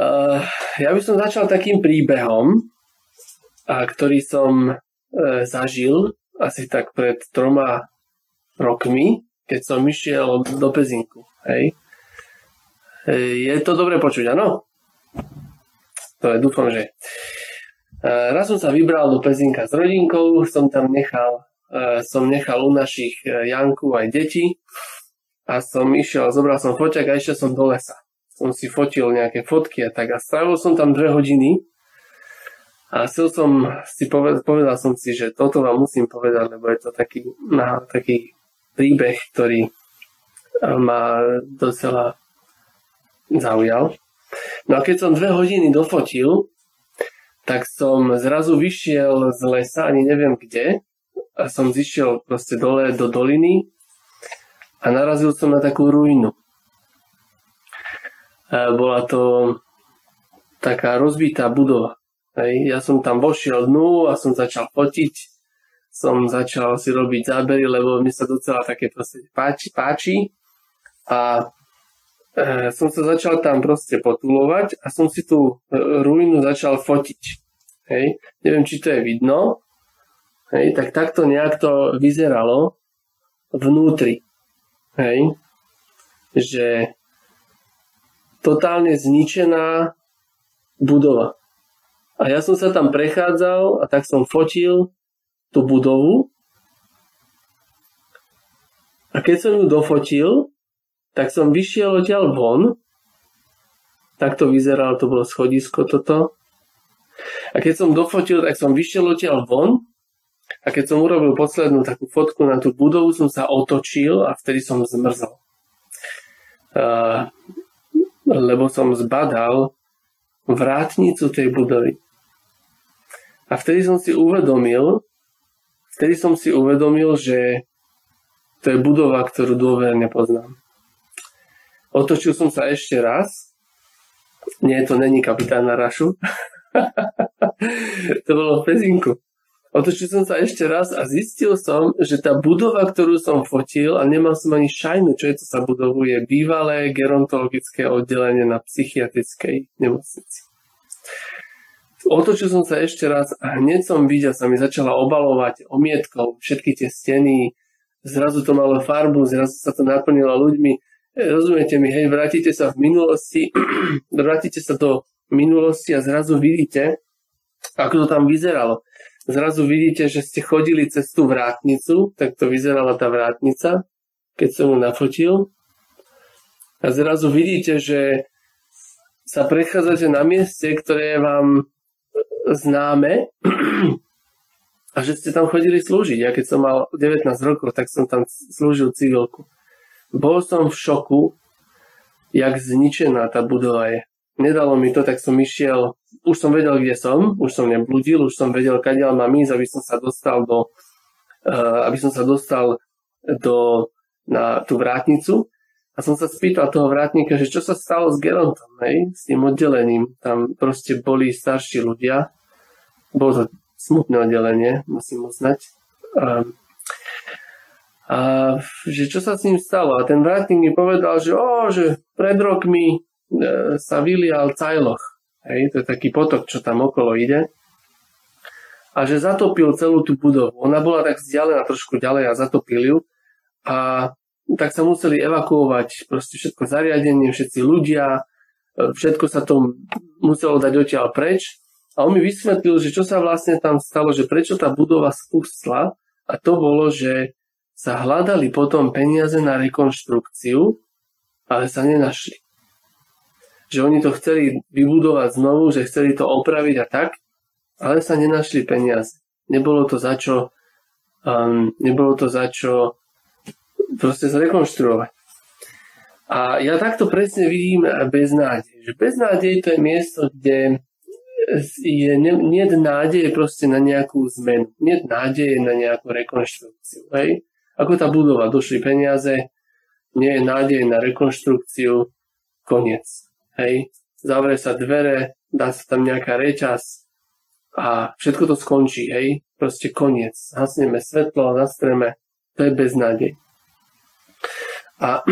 Uh, ja by som začal takým príbehom, a ktorý som uh, zažil asi tak pred troma rokmi, keď som išiel do Pezinku. Hej. Je to dobre počuť, áno? To je, dúfam, že. Raz som sa vybral do Pezinka s rodinkou, som tam nechal, som nechal u našich Janku aj deti a som išiel, zobral som foťak a išiel som do lesa. Som si fotil nejaké fotky a tak a strávil som tam dve hodiny a chcel som si povedal, povedal som si, že toto vám musím povedať, lebo je to taký, na, taký príbeh, ktorý ma docela zaujal. No a keď som dve hodiny dofotil, tak som zrazu vyšiel z lesa, ani neviem kde, a som zišiel proste dole do doliny a narazil som na takú ruinu. A bola to taká rozbitá budova. Hej. Ja som tam vošiel dnu a som začal fotiť, som začal si robiť zábery, lebo mi sa docela také proste páči, páči. A e, som sa začal tam proste potulovať a som si tú e, ruinu začal fotiť. Hej. Neviem, či to je vidno. Hej, tak takto nejak to vyzeralo vnútri. Hej. Že totálne zničená budova. A ja som sa tam prechádzal a tak som fotil tú budovu. A keď som ju dofotil, tak som vyšiel odtiaľ von. Tak to vyzeralo, to bolo schodisko toto. A keď som dofotil, tak som vyšiel odtiaľ von. A keď som urobil poslednú takú fotku na tú budovu, som sa otočil a vtedy som zmrzol. Lebo som zbadal vrátnicu tej budovy. A vtedy som si uvedomil, vtedy som si uvedomil, že to je budova, ktorú dôverne poznám. Otočil som sa ešte raz. Nie, to není kapitán na Rašu. to bolo v Pezinku. Otočil som sa ešte raz a zistil som, že tá budova, ktorú som fotil, a nemal som ani šajnu, čo je to sa budovuje, bývalé gerontologické oddelenie na psychiatrickej nemocnici. Otočil som sa ešte raz a hneď som videl, sa mi začala obalovať omietkou všetky tie steny, zrazu to malo farbu, zrazu sa to naplnilo ľuďmi. E, rozumiete mi, hej, vrátite sa v minulosti, vrátite sa do minulosti a zrazu vidíte, ako to tam vyzeralo. Zrazu vidíte, že ste chodili cez tú vrátnicu, tak to vyzerala tá vrátnica, keď som ju nafotil. A zrazu vidíte, že sa prechádzate na mieste, ktoré je vám známe a že ste tam chodili slúžiť. Ja keď som mal 19 rokov, tak som tam slúžil civilku. Bol som v šoku, jak zničená tá budova je. Nedalo mi to, tak som išiel, už som vedel, kde som, už som nebludil, už som vedel, kadiaľ mám ísť, aby som sa dostal do, uh, aby som sa dostal do, na tú vrátnicu. A som sa spýtal toho vrátnika, že čo sa stalo s Gerontom, hej, s tým oddelením. Tam proste boli starší ľudia, bolo to smutné oddelenie, musím uznať. A, a že čo sa s ním stalo? A ten vrátnik mi povedal, že, o, že pred rokmi e, sa vylial Cajloch. Hej, to je taký potok, čo tam okolo ide. A že zatopil celú tú budovu. Ona bola tak vzdialená trošku ďalej a zatopil ju. A tak sa museli evakuovať proste všetko zariadenie, všetci ľudia, e, všetko sa to muselo dať odtiaľ preč a on mi vysvetlil, že čo sa vlastne tam stalo, že prečo tá budova spustla a to bolo, že sa hľadali potom peniaze na rekonštrukciu, ale sa nenašli. Že oni to chceli vybudovať znovu, že chceli to opraviť a tak, ale sa nenašli peniaze. Nebolo to za čo, um, nebolo to za čo proste zrekonštruovať. A ja takto presne vidím beznádej. Že beznádej to je miesto, kde je, nie, nie je nádeje proste na nejakú zmenu, nie je nádeje na nejakú rekonštrukciu. Hej? Ako tá budova, došli peniaze, nie je nádej na rekonštrukciu, koniec. Hej? Zavrie sa dvere, dá sa tam nejaká reťaz a všetko to skončí, hej? Proste koniec. Hasneme svetlo, zastreme, to je beznádej. A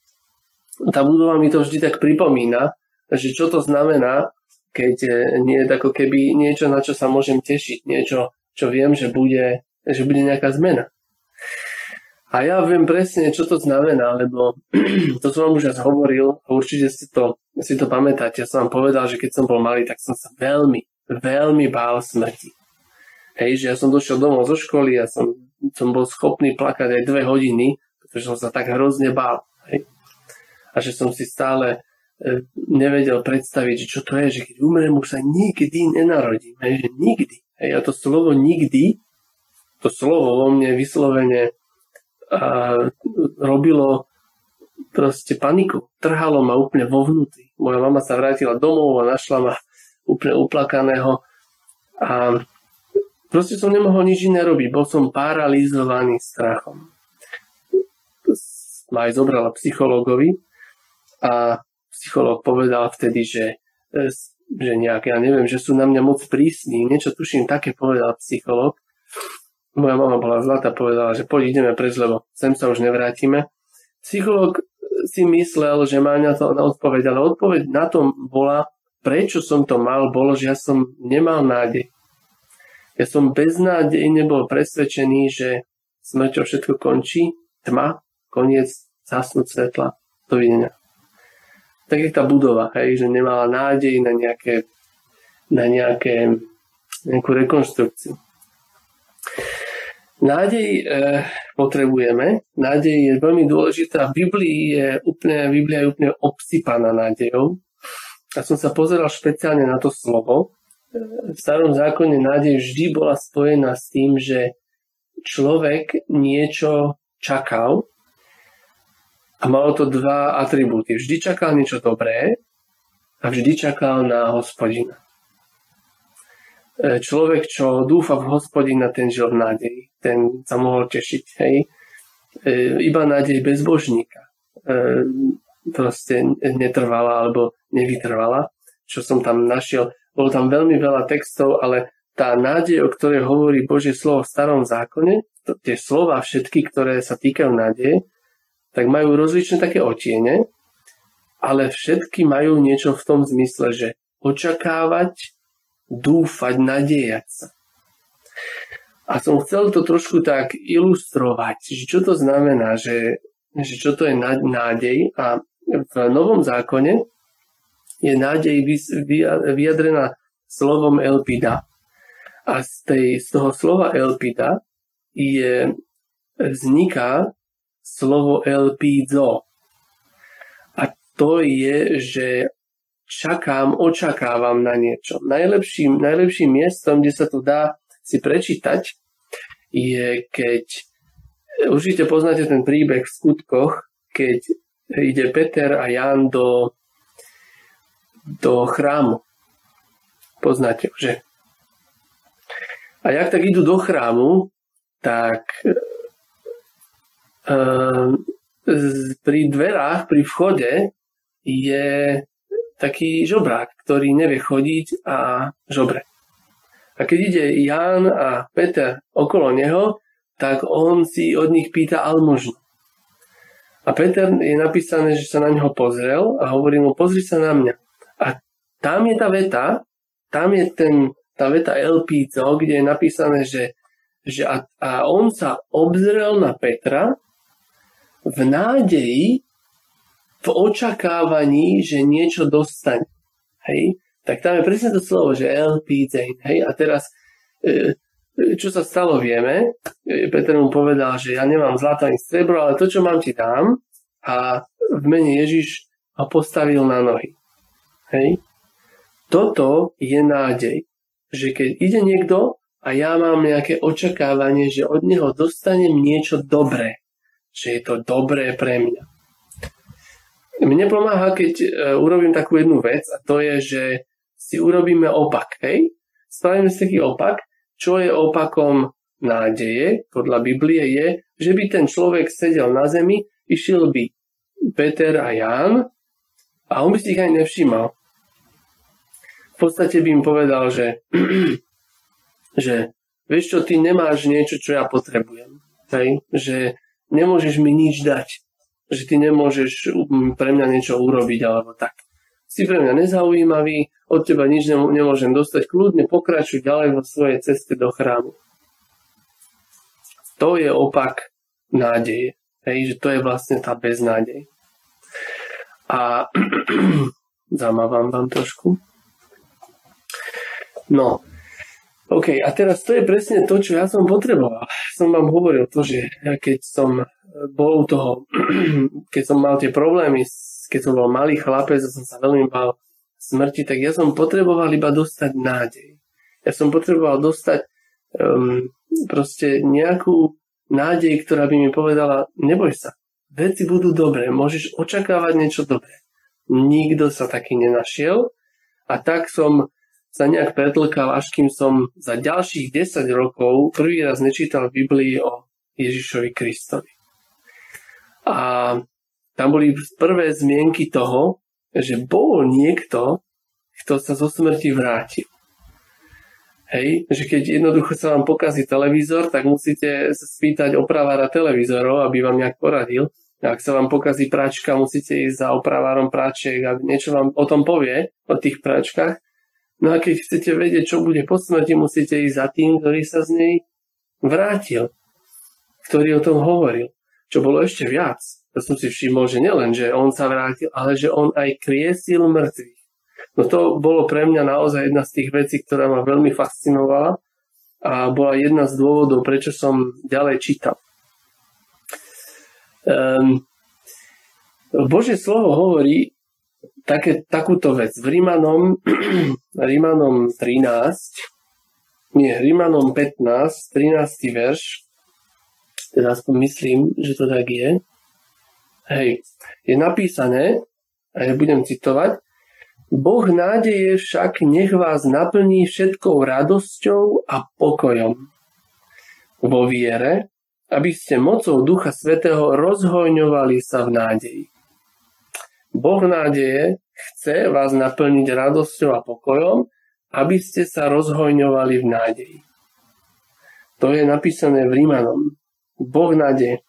tá budova mi to vždy tak pripomína, že čo to znamená, keď nie je ako keby niečo, na čo sa môžem tešiť, niečo, čo viem, že bude, že bude nejaká zmena. A ja viem presne, čo to znamená, lebo to som vám už raz hovoril a určite si to, si to pamätáte. Ja som vám povedal, že keď som bol malý, tak som sa veľmi, veľmi bál smrti. Hej, že ja som došiel domov zo školy a som, som bol schopný plakať aj dve hodiny, pretože som sa tak hrozne bál. Hej. A že som si stále e, nevedel predstaviť, že čo to je, že keď umrem, už sa nikdy nenarodím. Hej, že nikdy. Hej, a to slovo nikdy, to slovo vo mne vyslovene a robilo proste paniku. Trhalo ma úplne vo vnútri. Moja mama sa vrátila domov a našla ma úplne uplakaného a proste som nemohol nič iné robiť. Bol som paralizovaný strachom. Ma aj zobrala psychológovi a psychológ povedal vtedy, že, e, že nejak, ja neviem, že sú na mňa moc prísni. Niečo tuším, také povedal psychológ moja mama bola zlatá, povedala, že poď ideme preč, lebo sem sa už nevrátime. Psychológ si myslel, že má na to na odpoveď, ale odpoveď na tom bola, prečo som to mal, bolo, že ja som nemal nádej. Ja som beznádejne bol presvedčený, že smrťou všetko končí, tma, koniec, zasnúť svetla, dovidenia. Tak je tá budova, hej, že nemala nádej na nejaké, na nejaké, nejakú rekonstrukciu. Nádej e, potrebujeme, nádej je veľmi dôležitá. V Biblii je úplne, Biblia je úplne obsypaná nádejou. A som sa pozeral špeciálne na to slovo. V starom zákone nádej vždy bola spojená s tým, že človek niečo čakal a malo to dva atribúty. Vždy čakal niečo dobré a vždy čakal na hospodina. E, človek, čo dúfa v hospodina, ten žil v nádeji. Ten sa mohol tešiť. Hej. E, iba nádej bezbožníka e, proste netrvala alebo nevytrvala, čo som tam našiel. Bolo tam veľmi veľa textov, ale tá nádej, o ktorej hovorí Božie slovo v starom zákone, to, tie slova všetky, ktoré sa týkajú nádeje, tak majú rozličné také otiene, ale všetky majú niečo v tom zmysle, že očakávať dúfať, nadejať sa. A som chcel to trošku tak ilustrovať, že čo to znamená, že, že čo to je nádej. A v Novom zákone je nádej vyjadrená slovom elpida. A z, tej, z toho slova elpida je, vzniká slovo elpidzo. A to je, že čakám, očakávam na niečo. Najlepším, najlepším miestom, kde sa to dá si prečítať, je keď určite poznáte ten príbeh v skutkoch, keď ide Peter a Jan do, do chrámu. Poznáte, že? A jak tak idú do chrámu, tak uh, pri dverách, pri vchode je taký žobrák, ktorý nevie chodiť a žobre. A keď ide Ján a Peter okolo neho, tak on si od nich pýta almužnu. A Peter je napísané, že sa na neho pozrel a hovorí mu, pozri sa na mňa. A tam je tá veta, tam je ten, tá veta El Pizzo, kde je napísané, že, že a, a on sa obzrel na Petra v nádeji, v očakávaní, že niečo dostane. Hej? Tak tam je presne to slovo, že LP Zane. Hej? A teraz, e, e, čo sa stalo, vieme. E, Peter mu povedal, že ja nemám zlato ani strebro, ale to, čo mám, ti dám. A v mene Ježiš ho postavil na nohy. Hej? Toto je nádej, že keď ide niekto a ja mám nejaké očakávanie, že od neho dostanem niečo dobré, že je to dobré pre mňa. Mne pomáha, keď uh, urobím takú jednu vec a to je, že si urobíme opak. Hej? Spravíme si taký opak. Čo je opakom nádeje podľa Biblie je, že by ten človek sedel na zemi, išiel by Peter a Ján a on by si ich aj nevšímal. V podstate by im povedal, že, že vieš čo, ty nemáš niečo, čo ja potrebujem. Hej? Že nemôžeš mi nič dať že ty nemôžeš mm, pre mňa niečo urobiť alebo tak. si pre mňa nezaujímavý, od teba nič nemôžem dostať, kľudne pokračuj ďalej vo svojej ceste do chrámu. To je opak nádeje. Hej, že to je vlastne tá beznádej. A zamávam vám trošku. No, OK, a teraz to je presne to, čo ja som potreboval. Som vám hovoril to, že ja keď som bol toho, keď som mal tie problémy, keď som bol malý chlapec a som sa veľmi bál smrti, tak ja som potreboval iba dostať nádej. Ja som potreboval dostať um, proste nejakú nádej, ktorá by mi povedala, neboj sa, veci budú dobré, môžeš očakávať niečo dobré. Nikto sa taký nenašiel a tak som sa nejak pretlkal, až kým som za ďalších 10 rokov prvý raz nečítal Biblii o Ježišovi Kristovi. A tam boli prvé zmienky toho, že bol niekto, kto sa zo smrti vrátil. Hej, že keď jednoducho sa vám pokazí televízor, tak musíte sa spýtať opravára televízorov, aby vám nejak poradil. Ak sa vám pokazí pračka, musíte ísť za opravárom pračiek, aby niečo vám o tom povie, o tých pračkách. No a keď chcete vedieť, čo bude po smrti, musíte ísť za tým, ktorý sa z nej vrátil, ktorý o tom hovoril. Čo bolo ešte viac. To som si všimol, že nielen, že on sa vrátil, ale že on aj kriesil mŕtvych. No to bolo pre mňa naozaj jedna z tých vecí, ktorá ma veľmi fascinovala a bola jedna z dôvodov, prečo som ďalej čítal. Um, Božie slovo hovorí, také, takúto vec. V Rímanom, Rímanom 13, nie, Rímanom 15, 13. verš, teda aspoň myslím, že to tak je, hej, je napísané, a ja budem citovať, Boh nádeje však nech vás naplní všetkou radosťou a pokojom vo viere, aby ste mocou Ducha Svetého rozhojňovali sa v nádeji. Boh nádeje chce vás naplniť radosťou a pokojom, aby ste sa rozhojňovali v nádeji. To je napísané v Rímanom. Boh nádeje.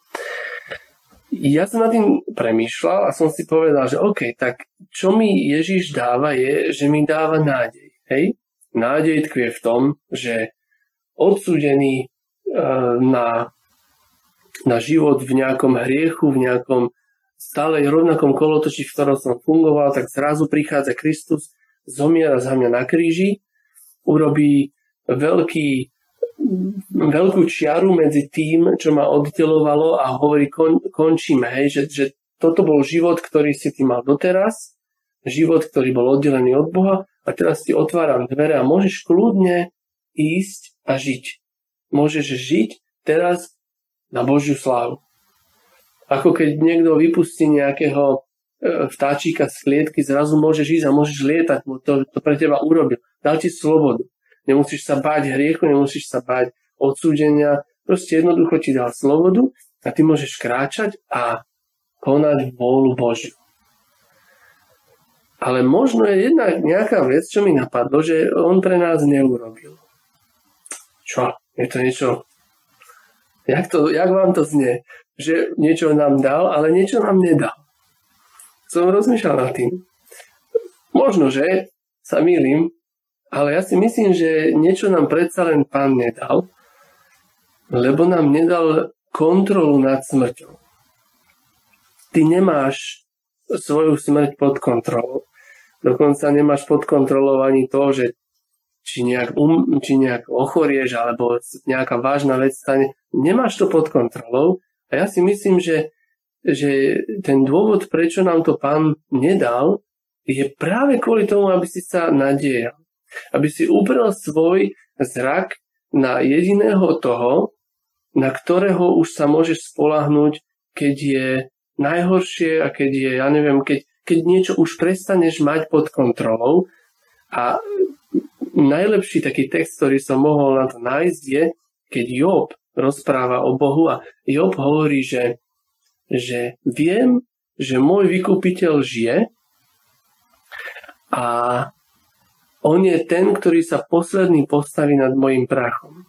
Ja som nad tým premýšľal a som si povedal, že OK, tak čo mi Ježiš dáva je, že mi dáva nádej. Hej? Nádej tkvie v tom, že odsúdený uh, na, na život v nejakom hriechu, v nejakom stále rovnakom kolotoči, v ktorom som fungoval, tak zrazu prichádza Kristus, zomiera za mňa na kríži, urobí veľký, veľkú čiaru medzi tým, čo ma oddelovalo a hovorí, kon, končíme, hej, že, že toto bol život, ktorý si ty mal doteraz, život, ktorý bol oddelený od Boha a teraz ti otváram dvere a môžeš kľudne ísť a žiť. Môžeš žiť teraz na Božiu slávu. Ako keď niekto vypustí nejakého e, vtáčika z klietky, zrazu môžeš ísť a môžeš lietať, to, to pre teba urobil. Dal ti slobodu. Nemusíš sa báť hriechu, nemusíš sa báť odsúdenia, proste jednoducho ti dal slobodu a ty môžeš kráčať a konať vôľu Božiu. Ale možno je jedna nejaká vec, čo mi napadlo, že on pre nás neurobil. Čo? Je to niečo... Jak, to, jak vám to znie? že niečo nám dal, ale niečo nám nedal. Som rozmýšľal nad tým. Možno, že sa milím, ale ja si myslím, že niečo nám predsa len pán nedal, lebo nám nedal kontrolu nad smrťou. Ty nemáš svoju smrť pod kontrolou. Dokonca nemáš pod kontrolou ani to, že či nejak, um, či nejak ochorieš, alebo nejaká vážna vec stane. Nemáš to pod kontrolou, a ja si myslím, že, že ten dôvod, prečo nám to pán nedal, je práve kvôli tomu, aby si sa nadiejal. Aby si ubrel svoj zrak na jediného toho, na ktorého už sa môžeš spolahnúť, keď je najhoršie a keď je, ja neviem, keď, keď niečo už prestaneš mať pod kontrolou. A najlepší taký text, ktorý som mohol na to nájsť, je, keď Job rozpráva o Bohu a Job hovorí, že, že viem, že môj vykupiteľ žije a on je ten, ktorý sa posledný postaví nad mojim prachom.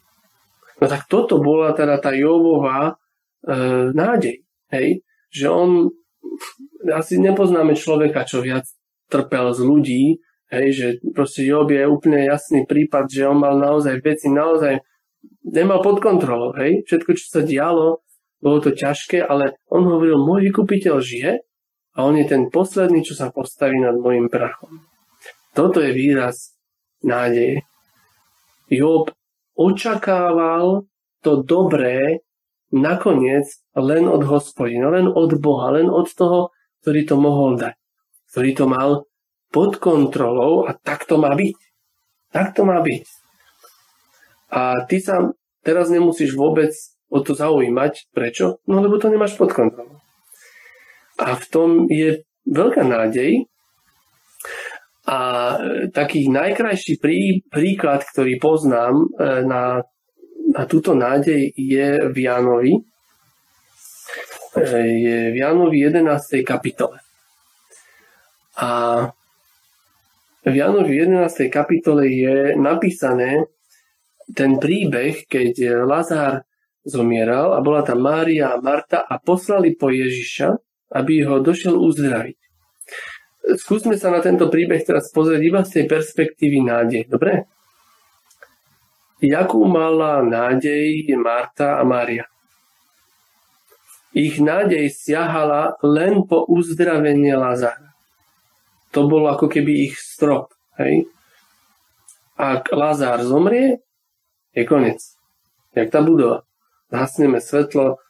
No tak toto bola teda tá Jobová e, nádej. Hej? Že on, asi nepoznáme človeka, čo viac trpel z ľudí, hej, že proste Job je úplne jasný prípad, že on mal naozaj veci, naozaj nemal pod kontrolou, hej, všetko, čo sa dialo, bolo to ťažké, ale on hovoril, môj vykupiteľ žije a on je ten posledný, čo sa postaví nad môjim prachom. Toto je výraz nádeje. Job očakával to dobré nakoniec len od hospodina, len od Boha, len od toho, ktorý to mohol dať. Ktorý to mal pod kontrolou a tak to má byť. Tak to má byť. A ty sa teraz nemusíš vôbec o to zaujímať. Prečo? No lebo to nemáš pod kontrolou. A v tom je veľká nádej. A taký najkrajší prí, príklad, ktorý poznám e, na a túto nádej je v Jánovi, e, je v Jánovi 11. kapitole. A v Jánovi 11. kapitole je napísané ten príbeh, keď Lazár zomieral a bola tam Mária a Marta a poslali po Ježiša, aby ho došiel uzdraviť. Skúsme sa na tento príbeh teraz pozrieť iba z tej perspektívy nádej, dobre? Jakú mala nádej Marta a Mária? Ich nádej siahala len po uzdravenie Lazara. To bol ako keby ich strop. Hej? Ak Lazár zomrie, je koniec. Jak tá budova. Zhasneme svetlo,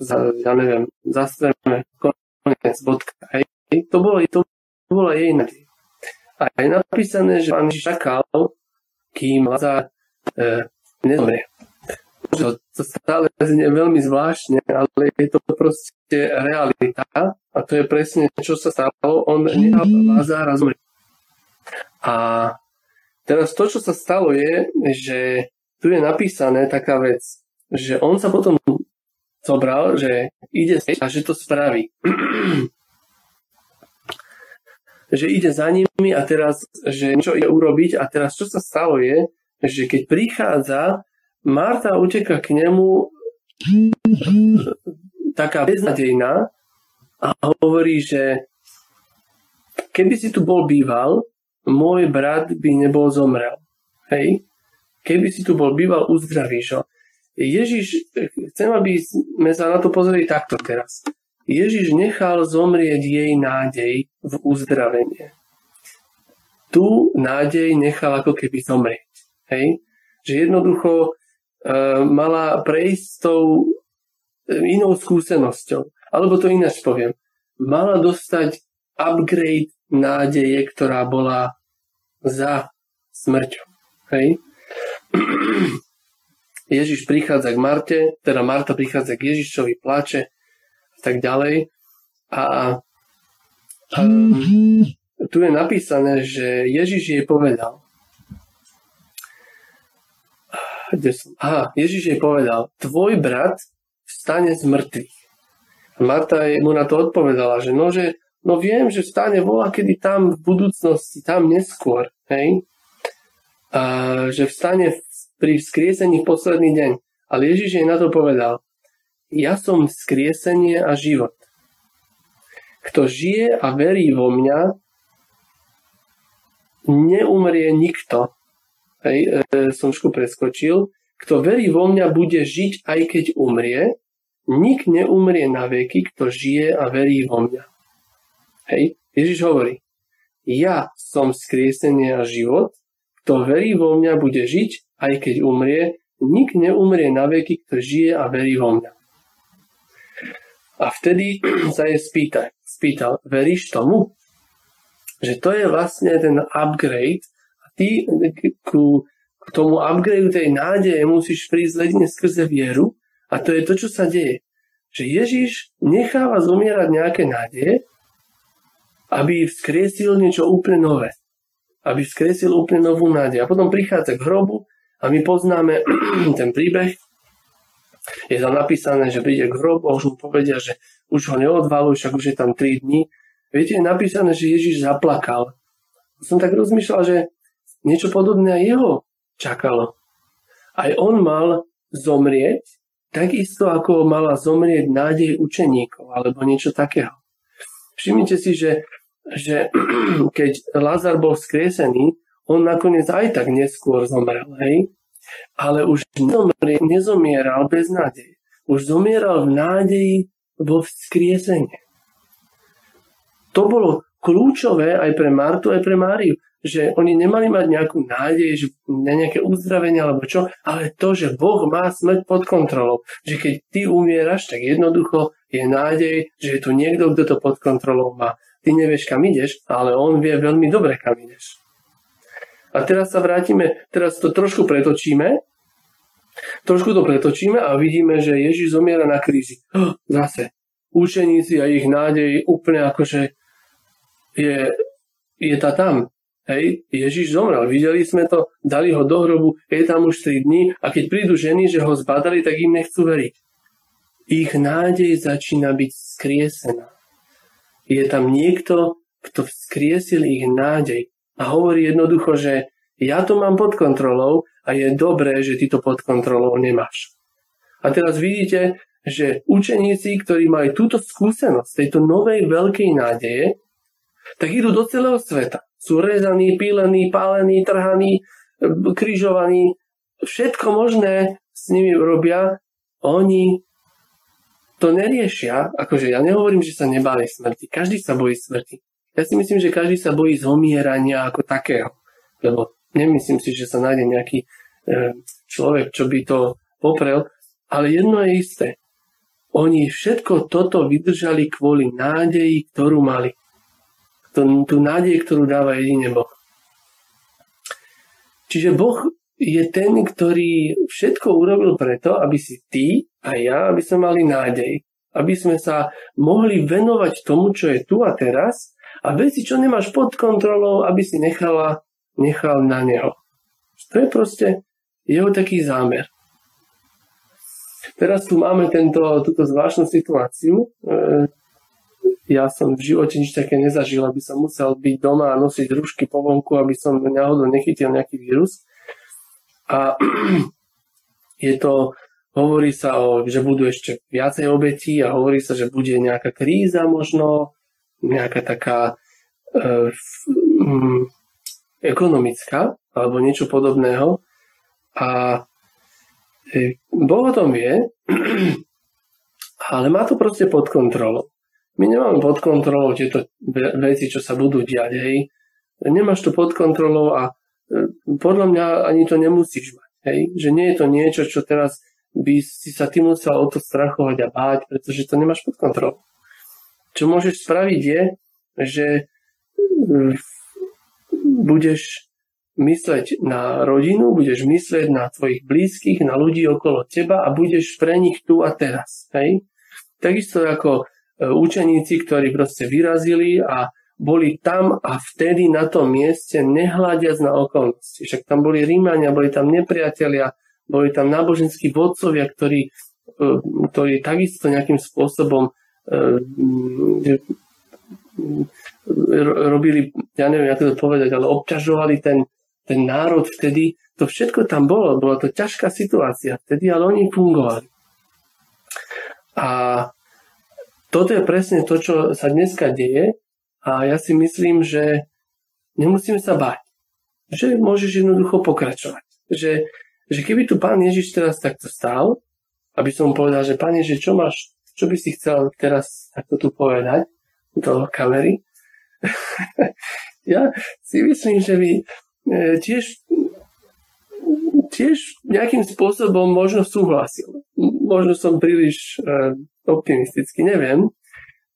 za, ja neviem, zastreme, koniec, bodka. Hej? To, bolo, to bola jej nádej. A je napísané, že pán čakal, kým Lazár e, nezomrie. To, to stále znie veľmi zvláštne, ale je to proste realita a to je presne, čo sa stalo. On nechal Lazára zomrieť. A teraz to, čo sa stalo je, že tu je napísané taká vec, že on sa potom zobral, že ide a že to spraví. že ide za nimi a teraz, že čo ide urobiť a teraz čo sa stalo je, že keď prichádza, Marta uteka k nemu taká beznadejná a hovorí, že keby si tu bol býval, môj brat by nebol zomrel. Hej? Keby si tu bol býval, uzdravíš ho. Ježiš, chcem, aby sme sa na to pozreli takto teraz. Ježiš nechal zomrieť jej nádej v uzdravenie. Tu nádej nechal ako keby zomrieť. Hej? Že jednoducho e, mala prejsť s tou e, inou skúsenosťou. Alebo to ináč poviem. Mala dostať upgrade nádeje, ktorá bola za smrťou. Hej? Ježiš prichádza k Marte, teda Marta prichádza k Ježišovi, plače tak ďalej. A, a tu je napísané, že Ježiš jej povedal, kde som? Aha, Ježiš jej povedal, tvoj brat vstane z mŕtvych. Marta mu na to odpovedala, že no, že no viem, že vstane vola kedy tam v budúcnosti, tam neskôr, hej? A, že vstane pri vzkriesení v posledný deň. Ale Ježiš jej na to povedal, ja som vzkriesenie a život. Kto žije a verí vo mňa, neumrie nikto, hej, e, som trošku preskočil, kto verí vo mňa, bude žiť aj keď umrie, nik neumrie na veky, kto žije a verí vo mňa. Hej, Ježiš hovorí, ja som skriesenie a život, kto verí vo mňa, bude žiť, aj keď umrie, nik neumrie na veky, kto žije a verí vo mňa. A vtedy sa je spýtal, spýtal, veríš tomu? Že to je vlastne ten upgrade, ty ku, k tomu upgrade tej nádeje musíš prísť ledne skrze vieru a to je to, čo sa deje. Že Ježiš necháva zomierať nejaké nádeje, aby vzkriesil niečo úplne nové. Aby vzkriesil úplne novú nádej. A potom prichádza k hrobu a my poznáme ten príbeh. Je tam napísané, že príde k hrobu a už mu povedia, že už ho neodvalujú, však už je tam 3 dní. Viete, je napísané, že Ježiš zaplakal. Som tak rozmýšľal, že niečo podobné aj jeho čakalo. Aj on mal zomrieť, takisto ako mala zomrieť nádej učeníkov, alebo niečo takého. Všimnite si, že že keď Lazar bol skriesený, on nakoniec aj tak neskôr zomrel, hej? Ale už nezomieral bez nádeje. Už zomieral v nádeji vo vzkriesenie. To bolo kľúčové aj pre Martu, aj pre Máriu, že oni nemali mať nejakú nádej na nejaké uzdravenie alebo čo, ale to, že Boh má smrť pod kontrolou. Že keď ty umieraš, tak jednoducho je nádej, že je tu niekto, kto to pod kontrolou má. Ty nevieš, kam ideš, ale on vie veľmi dobre, kam ideš. A teraz sa vrátime, teraz to trošku pretočíme, trošku to pretočíme a vidíme, že Ježiš zomiera na kríži. Oh, zase. Učeníci a ich nádej úplne akože je, je tá tam. Hej, Ježiš zomrel, videli sme to, dali ho do hrobu, je tam už 3 dní a keď prídu ženy, že ho zbadali, tak im nechcú veriť. Ich nádej začína byť skriesená je tam niekto, kto vzkriesil ich nádej a hovorí jednoducho, že ja to mám pod kontrolou a je dobré, že ty to pod kontrolou nemáš. A teraz vidíte, že učeníci, ktorí mali túto skúsenosť, tejto novej veľkej nádeje, tak idú do celého sveta. Sú rezaní, pílení, pálení, trhaní, križovaní, všetko možné s nimi robia. Oni to neriešia, akože ja nehovorím, že sa nebáli smrti. Každý sa bojí smrti. Ja si myslím, že každý sa bojí zomierania ako takého. Lebo nemyslím si, že sa nájde nejaký e, človek, čo by to poprel. Ale jedno je isté. Oni všetko toto vydržali kvôli nádeji, ktorú mali. Tú, tú nádej, ktorú dáva jedine Boh. Čiže Boh je ten, ktorý všetko urobil preto, aby si ty a ja, aby sme mali nádej. Aby sme sa mohli venovať tomu, čo je tu a teraz a veci, čo nemáš pod kontrolou, aby si nechala, nechal na neho. To je proste jeho taký zámer. Teraz tu máme tento, túto zvláštnu situáciu. E, ja som v živote nič také nezažil, aby som musel byť doma a nosiť rušky po vonku, aby som náhodou nechytil nejaký vírus. A je to, hovorí sa, o, že budú ešte viacej obetí a hovorí sa, že bude nejaká kríza možno, nejaká taká e, m, ekonomická alebo niečo podobného. A e, Boh o tom vie, ale má to proste pod kontrolou. My nemáme pod kontrolou tieto veci, čo sa budú diať, hej. Nemáš to pod kontrolou a podľa mňa ani to nemusíš mať. Hej? Že nie je to niečo, čo teraz by si sa ty musel o to strachovať a báť, pretože to nemáš pod kontrolou. Čo môžeš spraviť je, že mm, budeš mysleť na rodinu, budeš myslieť na tvojich blízkych, na ľudí okolo teba a budeš pre nich tu a teraz. Hej? Takisto ako e, učeníci, ktorí proste vyrazili a boli tam a vtedy na tom mieste nehľadiac na okolnosti. Však tam boli Rímania, boli tam nepriatelia, boli tam náboženskí vodcovia, ktorí, e, ktorí takisto nejakým spôsobom robili, ja neviem, ako to povedať, ale obťažovali ten, ten národ vtedy. To všetko tam bolo, bola to ťažká situácia vtedy, ale oni fungovali. A toto je presne to, čo sa dneska deje, a ja si myslím, že nemusíme sa báť. Že môžeš jednoducho pokračovať. Že, že keby tu pán Ježiš teraz takto stál, aby som povedal, že pán Ježiš, čo máš, čo by si chcel teraz takto tu povedať? Do kamery, ja si myslím, že by e, tiež tiež nejakým spôsobom možno súhlasil. Možno som príliš e, optimistický, neviem,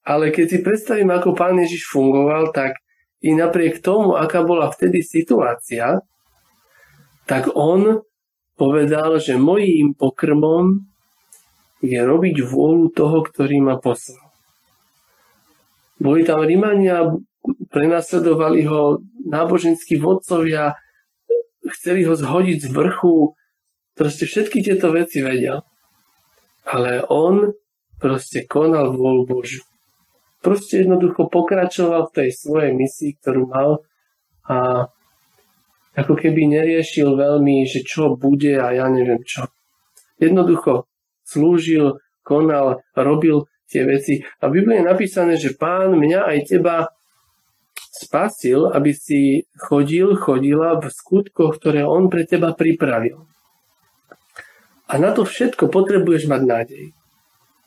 ale keď si predstavím, ako pán Ježiš fungoval, tak i napriek tomu, aká bola vtedy situácia, tak on povedal, že mojím pokrmom je robiť vôľu toho, ktorý ma poslal. Boli tam Rímania, prenasledovali ho náboženskí vodcovia, chceli ho zhodiť z vrchu, proste všetky tieto veci vedel. Ale on proste konal vôľu Božiu proste jednoducho pokračoval v tej svojej misii, ktorú mal a ako keby neriešil veľmi, že čo bude a ja neviem čo. Jednoducho slúžil, konal, robil tie veci. A v Biblii je napísané, že pán mňa aj teba spasil, aby si chodil, chodila v skutkoch, ktoré on pre teba pripravil. A na to všetko potrebuješ mať nádej.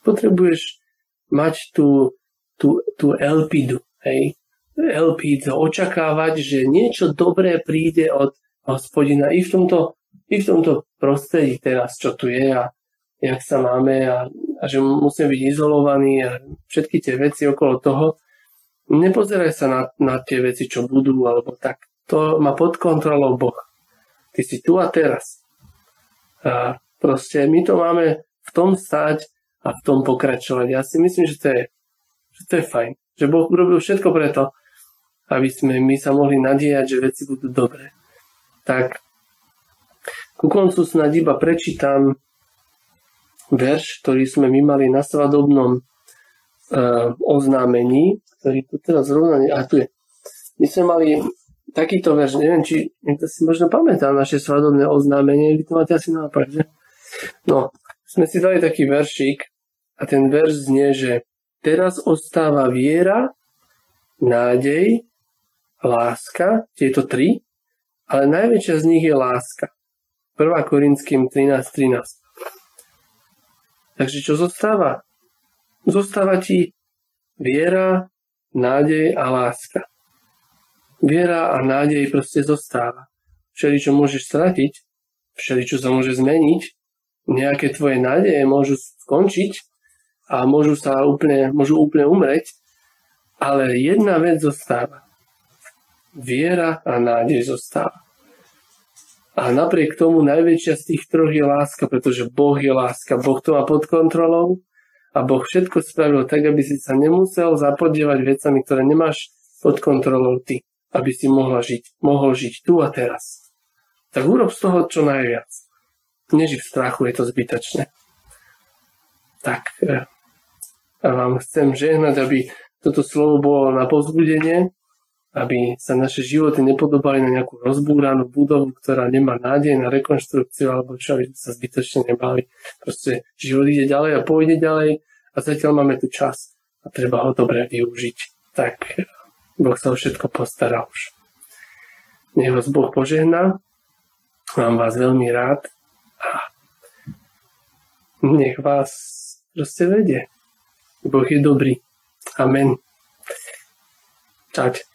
Potrebuješ mať tú, tú, tú elpidu, hej? Elpidu, očakávať, že niečo dobré príde od hospodina i v tomto, i v tomto prostredí teraz, čo tu je a jak sa máme a, a že musíme byť izolovaní a všetky tie veci okolo toho. Nepozeraj sa na, na tie veci, čo budú, alebo tak. To má pod kontrolou Boh. Ty si tu a teraz. A proste my to máme v tom stať a v tom pokračovať. Ja si myslím, že to je, že to je fajn. Že Boh urobil všetko preto, aby sme my sa mohli nadíjať, že veci budú dobré. Tak ku koncu snad iba prečítam verš, ktorý sme my mali na svadobnom uh, oznámení, ktorý tu teraz zrovna... A tu je. My sme mali takýto verš, neviem, či niekto si možno pamätá naše svadobné oznámenie, vy to máte asi nápad, že? No, sme si dali taký veršík a ten verš znie, že teraz ostáva viera, nádej, láska, tieto tri, ale najväčšia z nich je láska. 1. Korinským 13.13. 13. Takže čo zostáva? Zostáva ti viera, nádej a láska. Viera a nádej proste zostáva. Všeli, čo môžeš stratiť, všeli, čo sa môže zmeniť, nejaké tvoje nádeje môžu skončiť a môžu sa úplne, môžu úplne umreť, ale jedna vec zostáva. Viera a nádej zostáva. A napriek tomu najväčšia z tých troch je láska, pretože Boh je láska. Boh to má pod kontrolou a Boh všetko spravil tak, aby si sa nemusel zapodievať vecami, ktoré nemáš pod kontrolou ty, aby si mohla žiť, mohol žiť tu a teraz. Tak urob z toho čo najviac. Neži v strachu, je to zbytočné. Tak eh, a vám chcem žehnať, aby toto slovo bolo na povzbudenie aby sa naše životy nepodobali na nejakú rozbúranú budovu, ktorá nemá nádej na rekonštrukciu alebo čo, aby sa zbytočne nebali. Proste život ide ďalej a pôjde ďalej a zatiaľ máme tu čas a treba ho dobre využiť. Tak Boh sa o všetko postará už. Nech vás Boh požehná, mám vás veľmi rád a nech vás proste vedie. Boh je dobrý. Amen. Čaute.